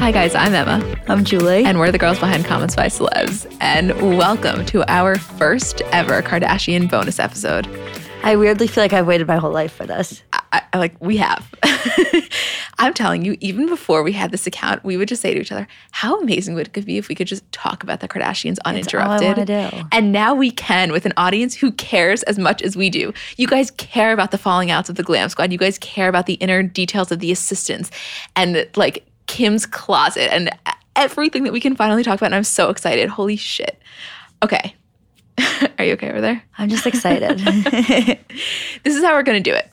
Hi, guys, I'm Emma. I'm Julie. And we're the girls behind Comments by Celebs. And welcome to our first ever Kardashian bonus episode. I weirdly feel like I've waited my whole life for this. I, I like, we have. I'm telling you, even before we had this account, we would just say to each other, how amazing would it be if we could just talk about the Kardashians uninterrupted? All I do. And now we can with an audience who cares as much as we do. You guys care about the falling outs of the glam squad. You guys care about the inner details of the assistants and like Kim's closet and everything that we can finally talk about. And I'm so excited. Holy shit. Okay. Are you okay over there? I'm just excited. this is how we're going to do it.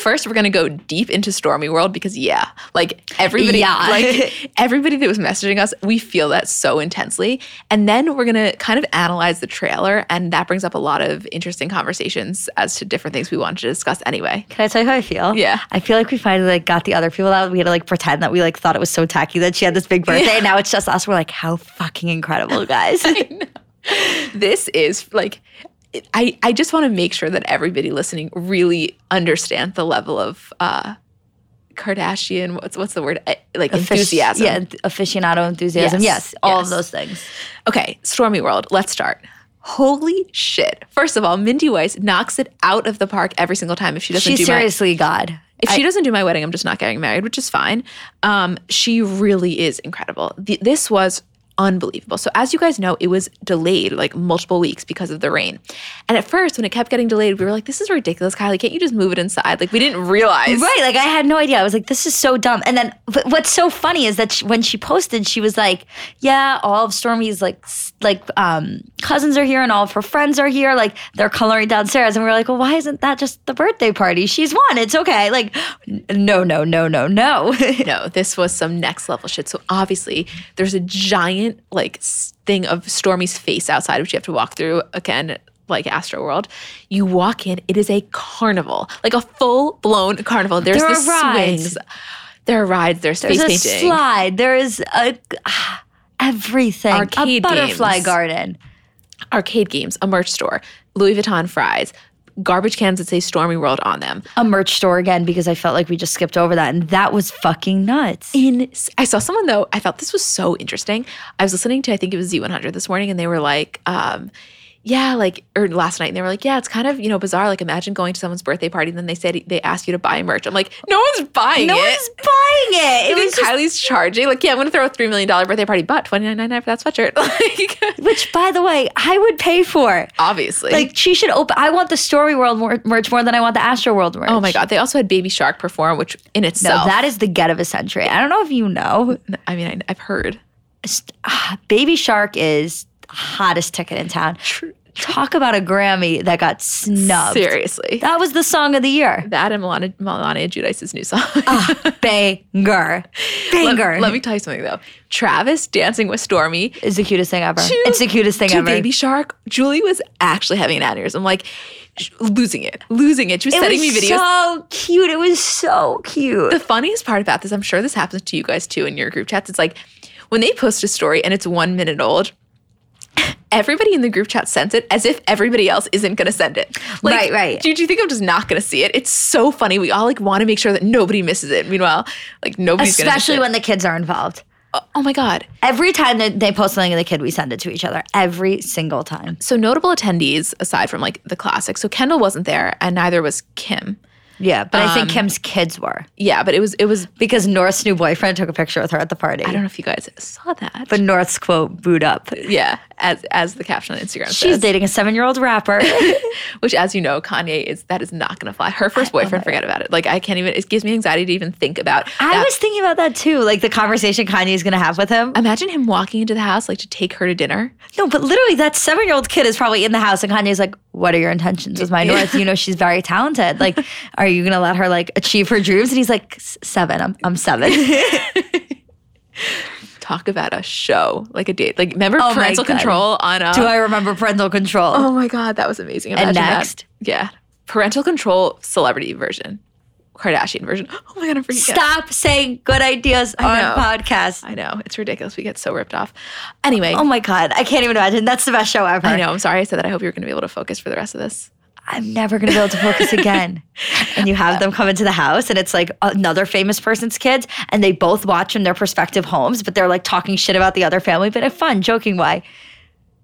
First, we're gonna go deep into Stormi World because yeah, like everybody, Yeah. like everybody that was messaging us, we feel that so intensely. And then we're gonna kind of analyze the trailer, and that brings up a lot of interesting conversations as to different things we wanted to discuss anyway. Can I tell you how I feel? Yeah. I feel like we finally like got the other people out. We had to like pretend that we like thought it was so tacky that she had this big birthday. And now it's just us. We're like, how fucking incredible, guys. This is like. I, I just want to make sure that everybody listening really understands the level of uh, Kardashian. What's what's the word? Like enthusiasm. Yeah, aficionado enthusiasm. Yes, Yes, all yes. of those things. Okay, Stormi World, let's start. Holy shit. First of all, Mindy Weiss knocks it out of the park every single time if she doesn't She's do my seriously God. if she doesn't do my wedding, I'm just not getting married, which is fine. Um, she really is incredible. The, this was unbelievable. So as you guys know, it was delayed like multiple weeks because of the rain. And at first, when it kept getting delayed, we were like, "This is ridiculous, Kylie. Can't you just move it inside?" Like we didn't realize. Right, like I had no idea. I was like, "This is so dumb." And then, what's so funny is that she, when she posted, she was like, "Yeah, all of Stormi's like like um, cousins are here, and all of her friends are here. Like they're coloring downstairs." And we were like, "Well, why isn't that just the birthday party? She's won. It's okay." Like, no, no, no, no, no. no, this was some next level shit. So obviously, there's a giant like thing of Stormi's face outside, which you have to walk through again, like Astro World. You walk in, it is a carnival, like a full blown carnival. There's There the are rides. swings, there are rides, there's, There's face a painting. slide. There is a ah, everything. Arcade a butterfly games. garden. arcade games, a merch store, Louis Vuitton fries, garbage cans that say Stormi World on them. A merch store again because I felt like we just skipped over that, and that was fucking nuts. In I saw someone though, I thought this was so interesting. I was listening to I think it was Z100 this morning, and they were like, um, yeah, like or last night, and they were like, yeah, it's kind of you know bizarre. Like imagine going to someone's birthday party, and then they said they asked you to buy merch. I'm like, no one's buying No it. No one's buying it. It was just Kylie's charging. Like, yeah, I'm gonna throw a three million dollar birthday party, but twenty nine ninety nine for that sweatshirt. like, Which, by the way, I would pay for. obviously, Like she should open. I want the Stormi World mer- merch more than I want the Astro World merch. oh my god, they also had Baby Shark perform, which in No, itself, that is the get of a century. I don't know if you know. I mean, I, I've heard. Ah, Baby Shark is hottest ticket in town. Talk about a Grammy that got snubbed. Seriously. That was the song of the year. That and Melania, Melania Judice's new song. Ah, banger. let, Banger. let me tell you something though. Travis dancing with Stormi is the cutest thing ever. to- it's the cutest thing to ever. Baby Shark. Julie was actually having an aneurysm, like losing it, losing it. She was it sending was me videos. so cute. It was so cute. the funniest part about this, I'm sure this happens to you guys too in your group chats. It's like when they post a story and it's one minute old, everybody in the group chat sends it as if everybody else isn't going to send it. Like, Right, right. Do, do you think I'm just not going to see it? It's so funny. We all like want to make sure that nobody misses it. Meanwhile, like nobody's going to Especially when the kids are involved. when oh my god. Every time that they post something of the kid, we send it to each other. Every single time. So notable attendees aside from like the classics. So Kendall wasn't there, and neither was Kim. Yeah, but I Um, think Kim's kids were Yeah, but it was it was. because North's new boyfriend took a picture with her at the party. I don't know if you guys saw that, But North's quote booed up. yeah, as as the caption on Instagram She's says, dating a seven-year-old rapper. which as you know, Kanye is that is not going to fly. Her first boyfriend, forget about it. Like I can't even. It gives me anxiety to even think about. I that. was thinking about that too, like the conversation Kanye's gonna have with him. Imagine him walking into the house like to take her to dinner. No, but literally, that seven-year-old kid is probably in the house, and Kanye's like, "What are your intentions with my North? You know, she's very talented. Like, are you gonna let her like achieve her dreams?" And he's like, seven. I'm I'm seven. Talk about a show, like a date. Like remember Oh parental control on. Uh, Do I remember parental control? Oh my god, that was amazing. And Imagine that. next? yeah, parental control celebrity version, Kardashian version. Oh my god, I'm freaking out. Stop saying good ideas on know. podcasts. I know it's ridiculous. We get so ripped off. Anyway, Oh my god, I can't even imagine. That's the best show ever. I know. I'm sorry I said that. I hope you're going to be able to focus for the rest of this. I'm never gonna be able to focus again. and you have them come into the house, and it's like another famous person's kids, and they both watch from their prospective homes, but they're like talking shit about the other family, but in a fun, joking way.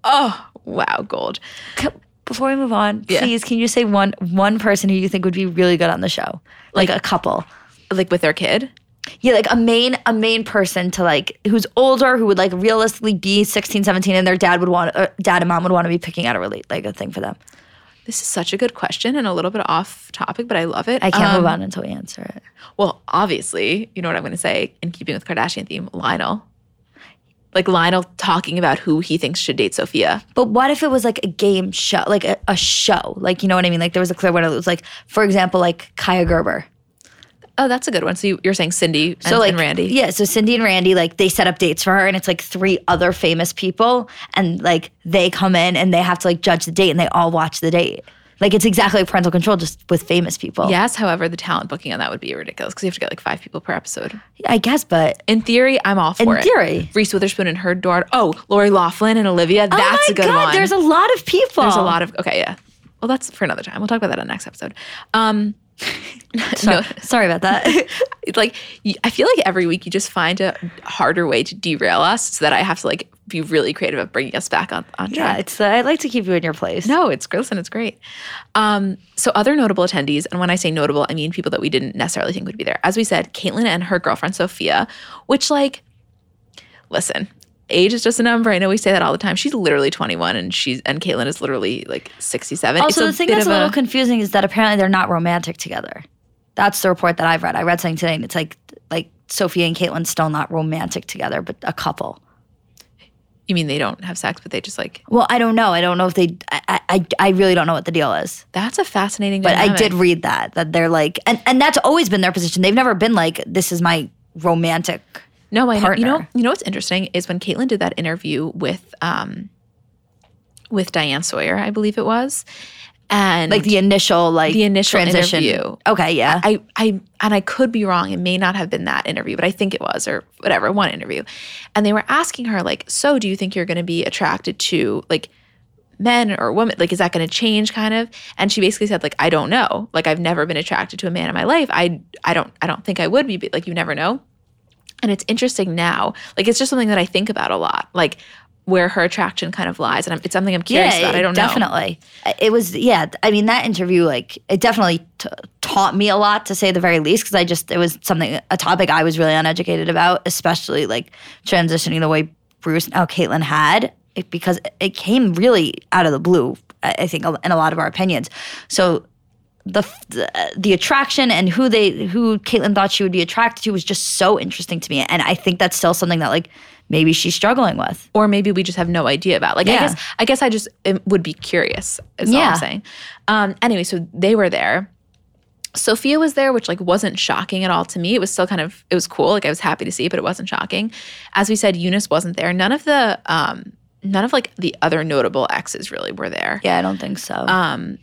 Oh wow, gold. Before we move on, Yeah. please, can you say one one person who you think would be really good on the show, like, a couple? Like with their kid. Yeah, like a main a main person to like who's older, who would like realistically be 16, 17, and their dad would want, uh, dad and mom would want to be picking out a really like a thing for them. This is such a good question and a little bit off topic, but I love it. I can't Um, move on until we answer it. Well, obviously, you know what I'm going to say in keeping with Kardashian theme, Lionel. Like Lionel talking about who he thinks should date Sofia. But what if it was like a game show, like a, a show? Like, you know what I mean? Like, there was a clear one. It was like, for example, like Kaia Gerber. Oh, that's a good one. So you, you're saying Cindy and, So, like, and Randy. Yeah. So, Cindy and Randy, like, they set up dates for her, and it's like three other famous people. And like, they come in and they have to like judge the date, and they all watch the date. Like, it's exactly like parental control, just with famous people. Yes, however, the talent booking on that would be ridiculous because you have to get like five people per episode. I guess, but In theory, I'm all for in it. theory. Reese Witherspoon and her daughter. Oh, Lori Loughlin and Olivia. That's oh my a good God, one. there's a lot of people. There's a lot of okay, yeah. Well, that's for another time. We'll talk about that on the next episode. Um, no, Sorry about that. it's like I feel like every week you just find a harder way to derail us, so that I have to like be really creative at bringing us back on on yeah, track. it's. Uh, I like to keep you in your place. No, it's listen, it's great. Um, so other notable attendees, and when I say notable, I mean people that we didn't necessarily think would be there. As we said, Caitlyn and her girlfriend Sophia, which like, listen, age is just a number. I know we say that all the time. She's literally 21, and she's and Caitlyn is literally like 67. Also, It's the thing that's a of little confusing is that apparently they're not romantic together. That's the report that I've read. I read something today, and it's like like Sophia and Caitlyn still not romantic together, but a couple. You mean they don't have sex, but they just like Well, I don't know. I don't know if they. I I, I really don't know what the deal is. that's a fascinating. But I did read that that they're like, and and that's always been their position. They've never been like, this is my romantic. No, I know. You know, you know what's interesting is when Caitlyn did that interview with um with Diane Sawyer, I believe it was, and Like the initial like The initial transition. interview. Okay, yeah. I, I, and I could be wrong. It may not have been that interview, but I think it was, or whatever, one interview. And they were asking her, like, so do you think you're going to be attracted to like men or women? Like, is that going to change kind of? And she basically said, like, I don't know. Like, I've never been attracted to a man in my life. I, I don't, I don't think I would be, but like, you never know. And it's interesting now. Like, it's just something that I think about a lot. Like, where her attraction kind of lies, and it's something I'm curious about. I don't know. definitely. It was, yeah. I mean, that interview, like, it definitely t- taught me a lot, to say the very least, because I just, it was something, a topic I was really uneducated about, especially like transitioning the way Bruce, now oh, Caitlyn had, it, because it came really out of the blue, I I think, in a lot of our opinions. So, the, the the attraction and who they who Caitlyn thought she would be attracted to was just so interesting to me, and I think that's still something that like maybe she's struggling with. or maybe we just have no idea about. Like I guess I guess I just would be curious. Is all I'm saying. Um, anyway, so they were there. Sophia was there, which like wasn't shocking at all to me. It was still kind of it was cool. Like I was happy to see, but it wasn't shocking. As we said, Younes wasn't there. None of the um, none of like the other notable exes really were there. Yeah, I don't think so. Um,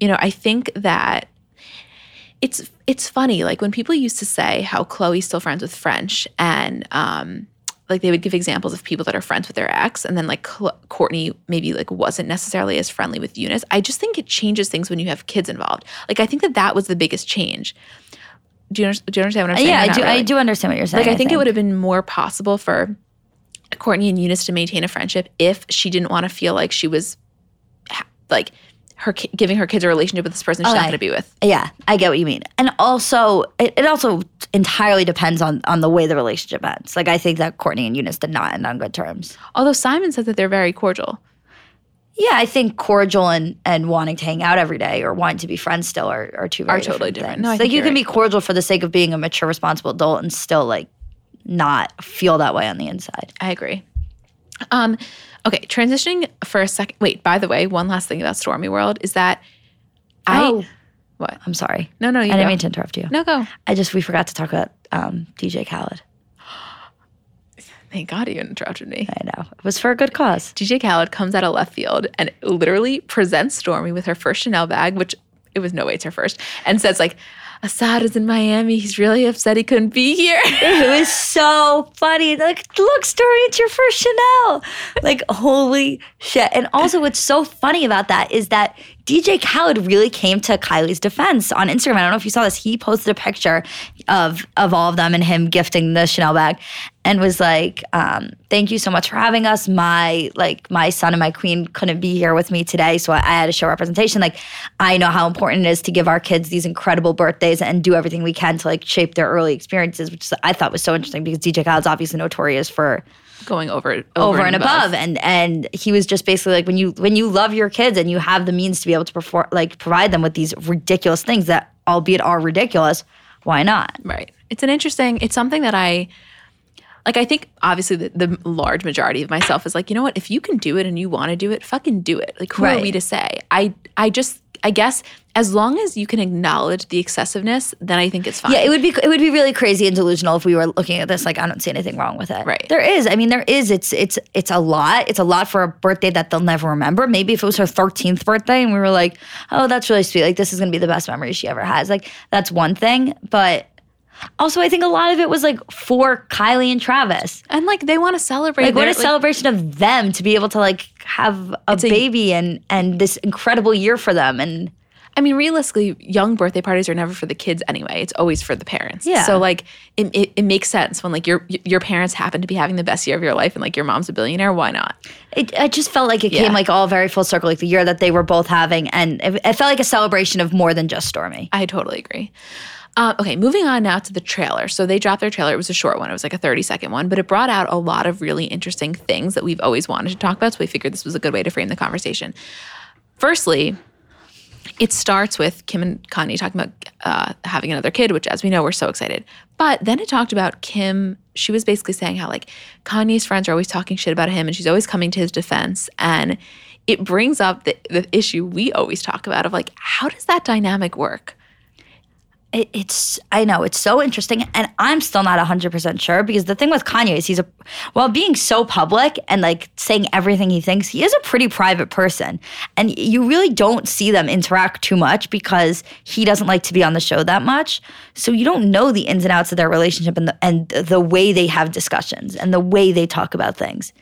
you know, I think that it's it's funny. Like when people used to say how Khloé's still friends with French and um like they would give examples of people that are friends with their ex and then like Cl- Kourtney maybe like wasn't necessarily as friendly with Younes. I just think it changes things when you have kids involved. Like I think that that was the biggest change. Do you, do you understand what I'm saying? yeah, I do. I do understand what you're saying. Like I think, it would have been more possible for Kourtney and Younes to maintain a friendship if she didn't want to feel like she was ha- like her giving her kids a relationship with this person she's not going to be with. Yeah, I get what you mean. And also, it, it also entirely depends on on the way the relationship ends. Like I think that Kourtney and Younes did not end on good terms. Although Simon says that they're very cordial. Yeah, I think cordial and, and wanting to hang out every day or wanting to be friends still are, are two very Are totally different. things. No, like you can be cordial for the sake of being a mature, responsible adult and still like not feel that way on the inside. I agree. Um, okay, transitioning for a second. Wait, by the way, one last thing about Stormi World is that I Oh. what? I'm sorry. No, no, you I didn't go. mean to interrupt you. No, go. I just we forgot to talk about um, DJ Khaled. Thank God you interrupted me. I know it was for a good cause. DJ Khaled comes out of left field and literally presents Stormi with her first Chanel bag, which it was no way it's her first, and says like, Asahd is in Miami. He's really upset he couldn't be here. It was so funny. Like, look, Stormi, it's your first Chanel. Like, holy shit. And also, what's so funny about that is that DJ Khaled really came to Kylie's defense on Instagram. I don't know if you saw this. He posted a picture of of all of them and him gifting the Chanel bag and was like, um, thank you so much for having us. My like my son and my queen couldn't be here with me today, so I, I had to show representation. Like, I know how important it is to give our kids these incredible birthdays and do everything we can to like shape their early experiences, which I thought was so interesting because DJ Khaled's obviously notorious for Going over over, over, and above. and and he was just basically like when you when you love your kids and you have the means to be able to perform like provide them with these ridiculous things that albeit are ridiculous, why not? Right. It's an interesting, it's something that I like. I think obviously the, the large majority of myself is like, you know what? If you can do it and you want to do it, fucking do it. Like, who are we to say? I, I just, I guess as long as you can acknowledge the excessiveness, then I think it's fine. Yeah, it would be it would be really crazy and delusional if we were looking at this like I don't see anything wrong with it. Right. There is. I mean, there is. It's it's it's a lot. It's a lot for a birthday that they'll never remember. Maybe if it was her 13th birthday and we were like, "Oh, that's really sweet. Like this is going to be the best memory she ever has." Like that's one thing, but also I think a lot of it was like for Kylie and Travis. and like they want to celebrate. Like what a celebration of them to be able to like have a It's a- baby and and this incredible year for them and I mean, realistically, young birthday parties are never for the kids anyway. It's always for the parents. Yeah. So like, it, it, it makes sense when like your your parents happen to be having the best year of your life, and like your mom's a billionaire. Why not? It, I just felt like it Yeah. came like all very full circle, like the year that they were both having, and it, it felt like a celebration of more than just Stormi. I totally agree. Uh, okay, moving on now to the trailer. So they dropped their trailer. It was a short one. It was like a 30 second one, but it brought out a lot of really interesting things that we've always wanted to talk about. So we figured this was a good way to frame the conversation. Firstly, it starts with Kim and Kanye talking about uh, having another kid, which, as we know, we're so excited. But then it talked about Kim. She was basically saying how like Kanye's friends are always talking shit about him, and she's always coming to his defense. And it brings up the, the issue we always talk about of like, how does that dynamic work? It, it's I know it's so interesting, and I'm still not 100 percent sure because the thing with Kanye is he's a while being so public and like saying everything he thinks, he is a pretty private person, and you really don't see them interact too much because he doesn't like to be on the show that much. So you don't know the ins and outs of their relationship and the and the way they have discussions and the way they talk about things.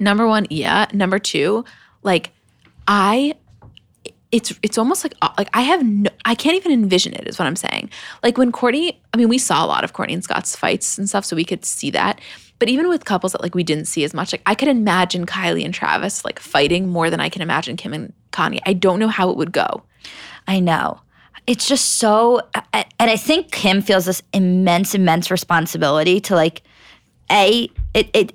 Number one, yeah. Number two, like I it's it's almost like uh, like I have no I can't even envision it is what I'm saying. Like when Kourtney, I mean we saw a lot of Kourtney and Scott's fights and stuff so we could see that. But even with couples that like we didn't see as much, like I could imagine Kylie and Travis like fighting more than I can imagine Kim and Kanye. I don't know how it would go. I know. It's just so, and I think Kim feels this immense, immense responsibility to like, a it it. it-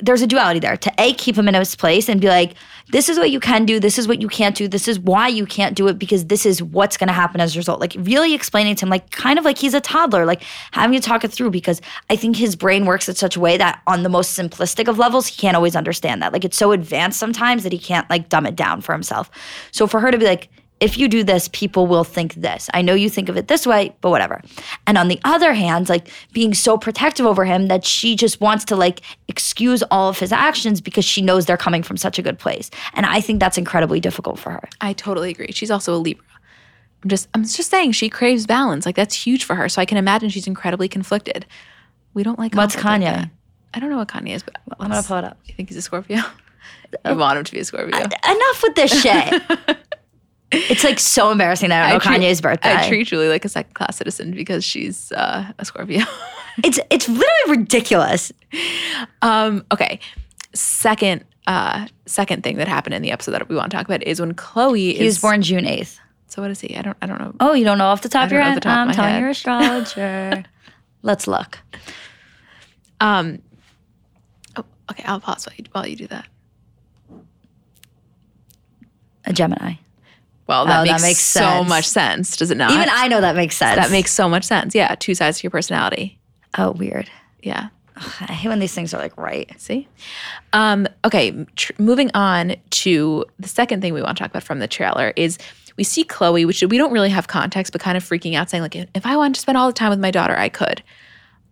There's a duality there to a keep him in his place and be like, this is what you can do, this is what you can't do, this is why you can't do it because this is what's going to happen as a result. Like really explaining to him, like kind of like he's a toddler, like having to talk it through because I think his brain works in such a way that on the most simplistic of levels, he can't always understand that. Like it's so advanced sometimes that he can't like dumb it down for himself. So for her to be like, if you do this, people will think this. I know you think of it this way, but whatever. And on the other hand, like being so protective over him that she just wants to like excuse all of his actions because she knows they're coming from such a good place. And I think that's incredibly difficult for her. I totally agree. She's also a Libra. I'm just I'm just saying she craves balance. Like that's huge for her. So I can imagine she's incredibly conflicted. We don't like What's conflict like Kanye? I don't know what Kanye is, but I'm gonna pull it up. You think he's a Scorpio? I oh. want him to be a Scorpio. Uh, enough with this shit. it's like so embarrassing that I don't know treat- Kanye's birthday. I treat Julie like a second class citizen because she's uh, a Scorpio. it's it's literally ridiculous. um, okay. Second uh, second thing that happened in the episode that we want to talk about is when Khloé He was is born June 8th. So what is he? I don't I don't know. Oh, you don't know off the top of your head? top I'm telling head. your astrologer. Let's look. Um oh, okay, I'll pause while you, while you do that. A Gemini. Well, that, Oh, that makes, makes so sense. much sense, does it not? Even I know that makes sense. that makes so much sense. Yeah, two sides to your personality. Oh, weird. Yeah. I hate when these things are like right. See? Um, okay, tr- moving on to the second thing we want to talk about from the trailer is we see Khloé, which we don't really have context, but kind of freaking out, saying, like, if I wanted to spend all the time with my daughter, I could.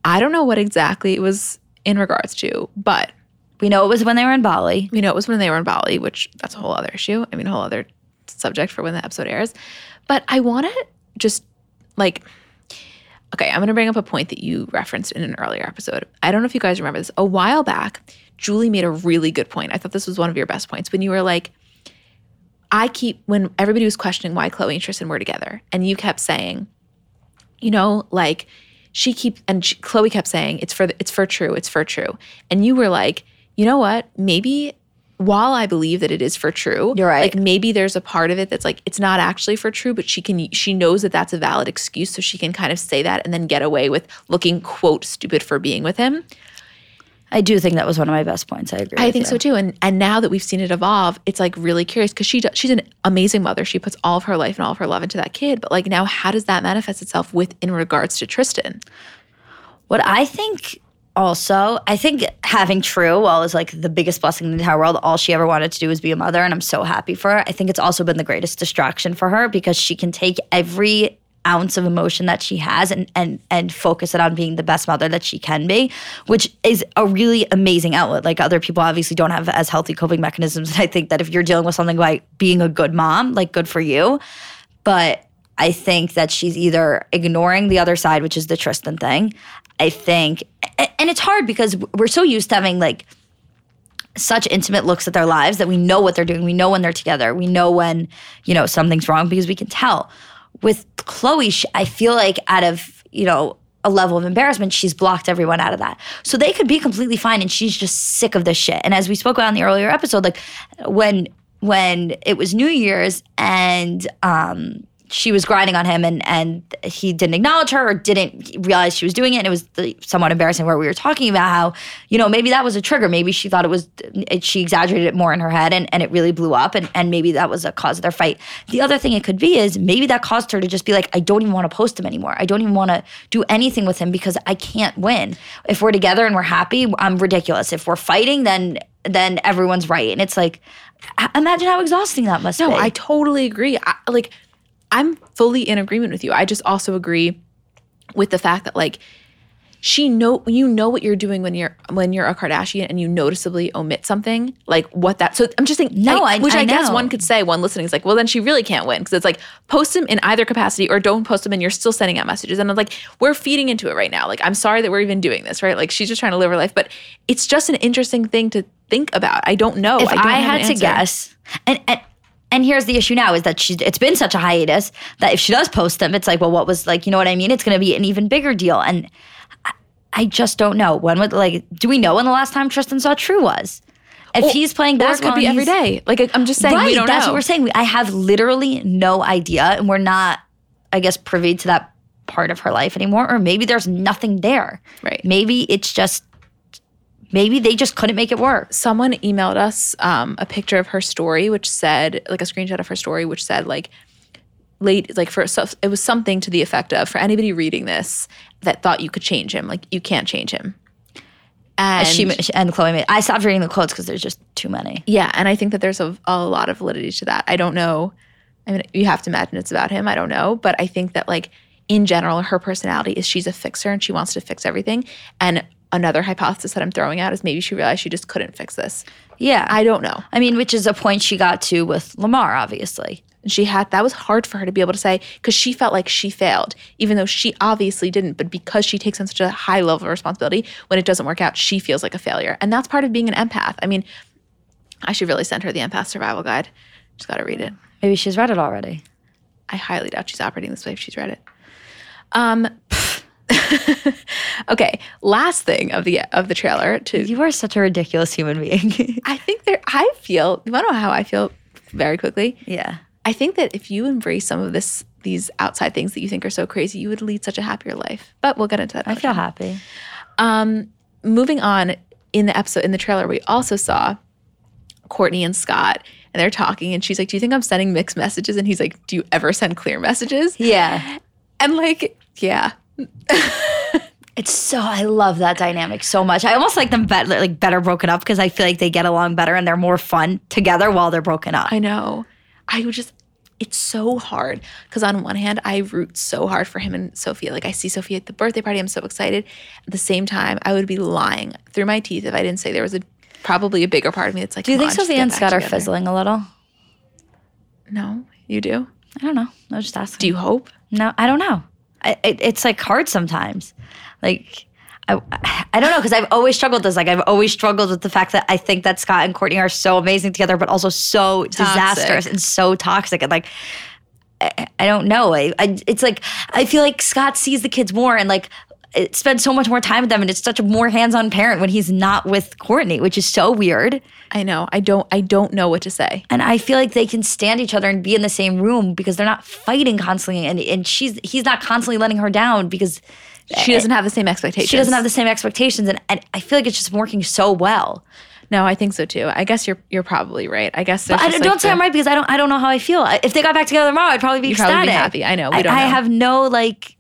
I don't know what exactly it was in regards to, but We know it was when they were in Bali. we know it was when they were in Bali, which that's a whole other issue. I mean, a whole other subject for when the episode airs. But I want to just like, okay, I'm going to bring up a point that you referenced in an earlier episode. I don't know if you guys remember this. A while back, Julie made a really good point. I thought this was one of your best points when you were like, I keep, when everybody was questioning why Khloé and Tristan were together, and you kept saying, you know, like, she keep and she, Khloé kept saying it's for it's for true, it's for true, and you were like, you know what? Maybe while I believe that it is for true, You're right. Like maybe there's a part of it that's like it's not actually for true, but she can she knows that that's a valid excuse, so she can kind of say that and then get away with looking quote stupid for being with him. I do think that was one of my best points. I agree. I with think you. so too. And and now that we've seen it evolve, it's like really curious because she does, she's an amazing mother. She puts all of her life and all of her love into that kid. But like now, how does that manifest itself with in regards to Tristan? What I think also, I think having True, while is like the biggest blessing in the entire world, all she ever wanted to do was be a mother, and I'm so happy for her. I think it's also been the greatest distraction for her because she can take every ounce of emotion that she has and and and focus it on being the best mother that she can be, which is a really amazing outlet. Like other people obviously don't have as healthy coping mechanisms. And I think that if you're dealing with something like being a good mom, like good for you. But I think that she's either ignoring the other side, which is the Tristan thing. I think, and it's hard because we're so used to having like such intimate looks at their lives that we know what they're doing. We know when they're together. We know when, you know, something's wrong because we can tell. With Khloé, I feel like out of, you know, a level of embarrassment, she's blocked everyone out of that. So they could be completely fine and she's just sick of this shit. And as we spoke about in the earlier episode, like when when it was New Year's and um she was grinding on him and and he didn't acknowledge her or didn't realize she was doing it. And it was the, somewhat embarrassing where we were talking about how you know maybe that was a trigger. Maybe she thought it was it, she exaggerated it more in her head and, and it really blew up. And, and maybe that was a cause of their fight. The other thing it could be is maybe that caused her to just be like i don't even want to post him anymore. I don't even want to do anything with him because i can't win. If we're together and we're happy i'm ridiculous. If we're fighting then then everyone's right. And it's like imagine how exhausting that must No, be. I totally agree. I, like, I'm fully in agreement with you. I just also agree with the fact that like she know you know what you're doing when you're when you're a Kardashian and you noticeably omit something like what that. So I'm just saying, No, I- which I, I guess know. one could say one listening is like, well, then she really can't win because it's like post them in either capacity or don't post them and you're still sending out messages. And I'm like, we're feeding into it right now. Like, I'm sorry that we're even doing this, right? Like, she's just trying to live her life, but it's just an interesting thing to think about. I don't know. if I, don't I, have an had to guess, and, and and here's the issue now is that she's it's been such a hiatus that if she does post them, it's like, well, what was like, you know what I mean? It's going to be an even bigger deal, and I, I just don't know when would like. Do we know when the last time Tristan saw True was? If he's playing basketball, could be every day. Like I'm just saying, right? we don't that's know. what we're saying. We, I have literally no idea, and we're not, I guess, privy to that part of her life anymore. Or maybe there's nothing there. Right. Maybe it's just. Maybe they just couldn't make it work. Someone emailed us um, a picture of her story, which said, like a screenshot of her story, which said, like, late, like for so it was something to the effect of, for anybody reading this that thought you could change him, like you can't change him. And she and Khloé made. I stopped reading the quotes because there's just too many. yeah, and I think that there's a, a lot of validity to that. I don't know. I mean, you have to imagine it's about him. I don't know, but I think that like in general, her personality is she's a fixer and she wants to fix everything. And another hypothesis that I'm throwing out is maybe she realized she just couldn't fix this. Yeah, I don't know. I mean, which is a point she got to with Lamar, obviously. And she had that was hard for her to be able to say because she felt like she failed, even though she obviously didn't. But because she takes on such a high level of responsibility, when it doesn't work out, she feels like a failure. And that's part of being an empath. I mean, I should really send her the empath survival guide. She's gotta read it. Maybe she's read it already. I highly doubt she's operating this way if she's read it. Um okay, last thing of the of the trailer to You are such a ridiculous human being. I think there I feel you wanna know how I feel very quickly? yeah. I think that if you embrace some of this these outside things that you think are so crazy, you would lead such a happier life. But we'll get into that. I feel time. happy. Um, moving on in the episode in the trailer, we also saw Kourtney and Scott, and they're talking, and she's like, "Do you think I'm sending mixed messages?" And he's like, "Do you ever send clear messages?" Yeah. And like, yeah, It's so I love that dynamic so much. I almost like them better like better broken up because I feel like they get along better and they're more fun together while they're broken up. I know. I would just. It's so hard because on one hand, I root so hard for him and Sofia. Like I see Sofia at the birthday party, I'm so excited. At the same time, I would be lying through my teeth if I didn't say there was a probably a bigger part of me that's like. do you think on, Sofia and Scott are fizzling a little? No, you do. I don't know. I was just asking. Do you hope? No, I don't know. It, it's like hard sometimes. Like I, I don't know because I've always struggled with this. Like I've always struggled with the fact that I think that Scott and Kourtney are so amazing together, but also so disastrous and so toxic. And like I, I don't know. I, I it's like I feel like Scott sees the kids more and like it spends so much more time with them, and it's such a more hands-on parent when he's not with Kourtney, which is so weird. I know. I don't. I don't know what to say. And I feel like they can stand each other and be in the same room because they're not fighting constantly, and and she's he's not constantly letting her down because She doesn't have the same expectations. she doesn't have the same expectations, and, and I feel like it's just working so well. No, I think so too. I guess you're you're probably right. I guess. I don't, like, say the- I'm right because I don't I don't know how I feel. If they got back together tomorrow, I'd probably be You'd probably be ecstatic. happy. I know. We I, don't I know. have no like.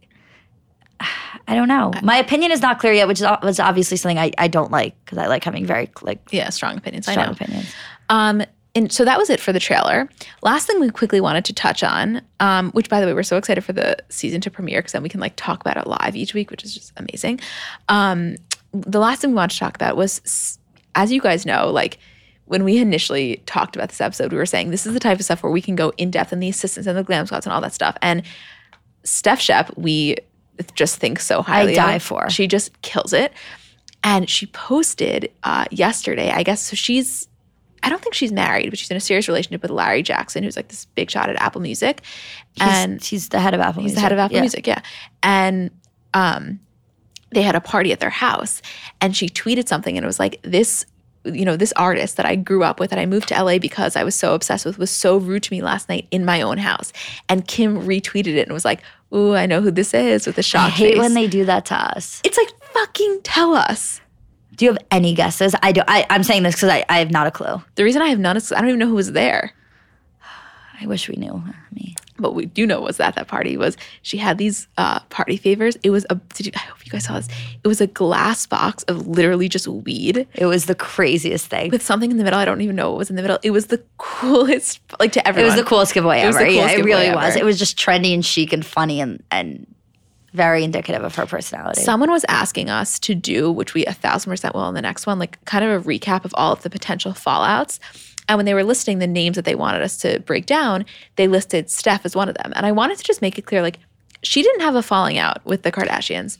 I don't know. My opinion is not clear yet, which is was obviously something I, I don't like because I like having very like Yeah, strong opinions. I strong know. opinions. Um, and so that was it for the trailer. Last thing we quickly wanted to touch on, um, which by the way, we're so excited for the season to premiere because then we can like talk about it live each week, which is just amazing. Um, the last thing we wanted to talk about was, as you guys know, like when we initially talked about this episode, we were saying this is the type of stuff where we can go in depth in the assistants and the glam squads and all that stuff. And Steph Shep, we just think so highly. I die of. for. She just kills it. And she posted uh, yesterday, I guess. So she's, I don't think she's married, but she's in a serious relationship with Larry Jackson, who's like this big shot at Apple Music. He's, and he's the head of Apple. he's Music. the head of Apple Yeah. Music, yeah. And um, they had a party at their house, and she tweeted something, and it was like this. You know, this artist that I grew up with, that I moved to LA because I was so obsessed with, was so rude to me last night in my own house. And Kim retweeted it and was like, "Ooh, I know who this is," with a I shocked hate face. when they do that to us. it's like fucking tell us. Do you have any guesses? I do. I, I'm saying this because I, I have not a clue. The reason I have none is 'cause I don't even know who was there. I wish we knew. Me. What we do know was that that party was she had these uh, party favors. It was a. Did you, I hope you guys saw this. It was a glass box of literally just weed It was the craziest thing. with something in the middle. I don't even know what was in the middle. It was the coolest, like to everyone. It was the coolest giveaway ever. the yeah, coolest it really giveaway was. It was just trendy and chic and funny and and very indicative of her personality. Someone was asking us to do, which we a thousand percent will in the next one, like kind of a recap of all of the potential fallouts. And when they were listing the names that they wanted us to break down, they listed Steph as one of them. And I wanted to just make it clear, like, she didn't have a falling out with the Kardashians.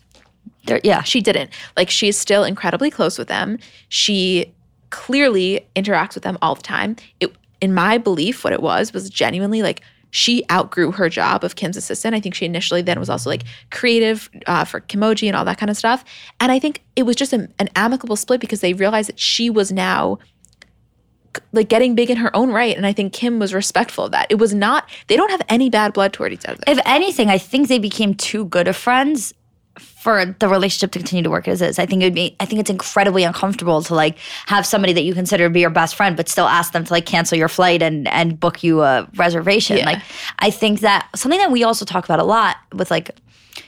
There- yeah, She didn't. Like, she's still incredibly close with them. She clearly interacts with them all the time. It, in my belief, what it was was genuinely like she outgrew her job of Kim's assistant. I think she initially then was also like creative uh, for Kimoji and all that kind of stuff. And I think it was just a, an amicable split because they realized that she was now like getting big in her own right. And I think Kim was respectful of that. It was not, they don't have any bad blood toward each other. if anything, I think they became too good of friends for the relationship to continue to work as is. I think it would be I think it's incredibly uncomfortable to like have somebody that you consider to be your best friend but still ask them to like cancel your flight and and book you a reservation. Yeah. Like I think that something that we also talk about a lot with like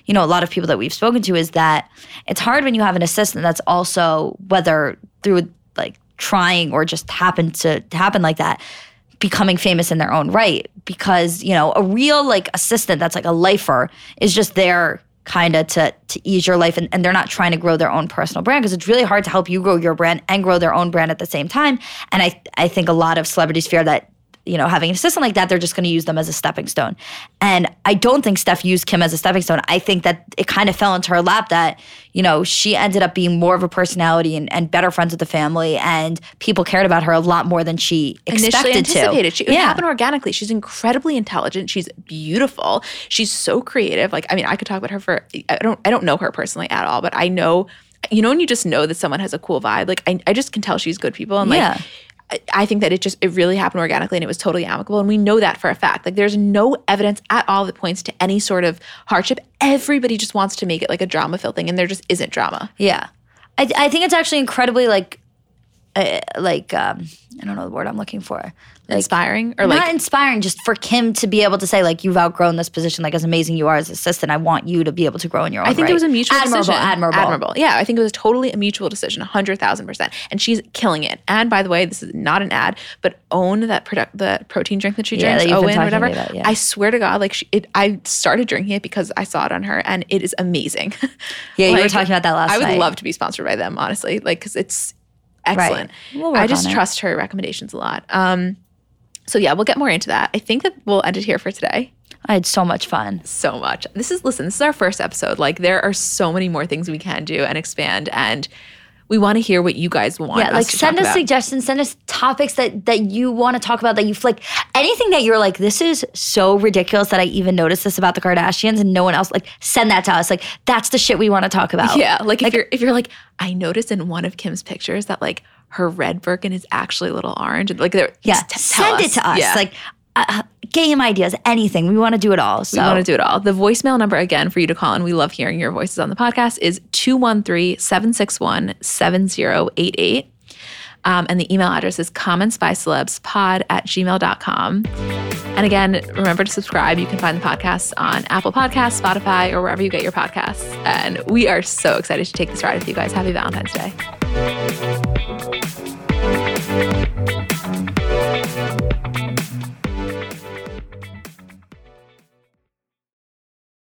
you know a lot of people that we've spoken to is that it's hard when you have an assistant that's also whether through trying or just happened to happen like that becoming famous in their own right. Because you know a real like assistant that's like a lifer is just there kind of to to ease your life and, and they're not trying to grow their own personal brand because it's really hard to help you grow your brand and grow their own brand at the same time. And i i think a lot of celebrities fear that you know, having an assistant like that, they're just going to use them as a stepping stone. And I don't think Steph used Kim as a stepping stone. I think that it kind of fell into her lap that, you know, she ended up being more of a personality and, and better friends with the family, and people cared about her a lot more than she expected Initially anticipated. to. She, It happened organically. She's incredibly intelligent. She's beautiful. She's so creative. Like, I mean, I could talk about her for I don't I don't know her personally at all, but I know you know when you just know that someone has a cool vibe. Like I, I just can tell she's good people. And like Yeah. I- I think that it just it really happened organically and it was totally amicable and we know that for a fact. Like there's no evidence at all that points to any sort of hardship. Everybody just wants to make it like a drama filled thing and there just isn't drama. Yeah, I, I think it's actually incredibly like, uh, like um, I don't know the word I'm looking for. Like, Inspiring or like not inspiring, just for Kim to be able to say like you've outgrown this position, like as amazing you are as assistant, I want you to be able to grow in your own. I think right. it was a mutual admirable, decision. admirable, Admirable. Yeah, I think it was totally a mutual decision, 100,000%. And she's killing it. And by the way, this is not an ad, but own that product, the protein drink that she Yeah, drinks, that OWYN, whatever. about, yeah. I swear to God, like she, it, I started drinking it because I saw it on her and it is amazing. Yeah, you were talking about that last I would night. love to be sponsored by them, honestly, like, because it's excellent. We'll work I just trust her recommendations a lot. Um, so yeah, we'll get more into that. I think that we'll end it here for today I had so much fun. so much. This is listen, this is our first episode. Like there are so many more things we can do and expand and we want to hear what you guys want. Yeah, us like send us about. suggestions, send us topics that that you want to talk about that you like anything that you're like this is so ridiculous that I even noticed this about the Kardashians and no one else like send that to us. Like that's the shit we want to talk about. Yeah, like if you're if you're like, I noticed in one of Kim's pictures that like her red Birkin is actually a little orange. Like there, Yeah, tell send it to us. Yeah. Like uh, game ideas, anything. We want to do it all. So We want to do it all. The voicemail number again for you to call, and we love hearing your voices on the podcast, is 213 761 7088. Um, and the email address is commentsbycelebspod at gmail.com. And again, remember to subscribe. You can find the podcast on Apple Podcasts, Spotify, or wherever you get your podcasts. And we are so excited to take this ride with you guys. Happy Valentine's Day.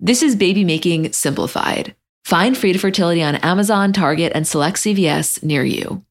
This is baby making simplified. Find Frida Fertility on Amazon, Target, and select CVS near you.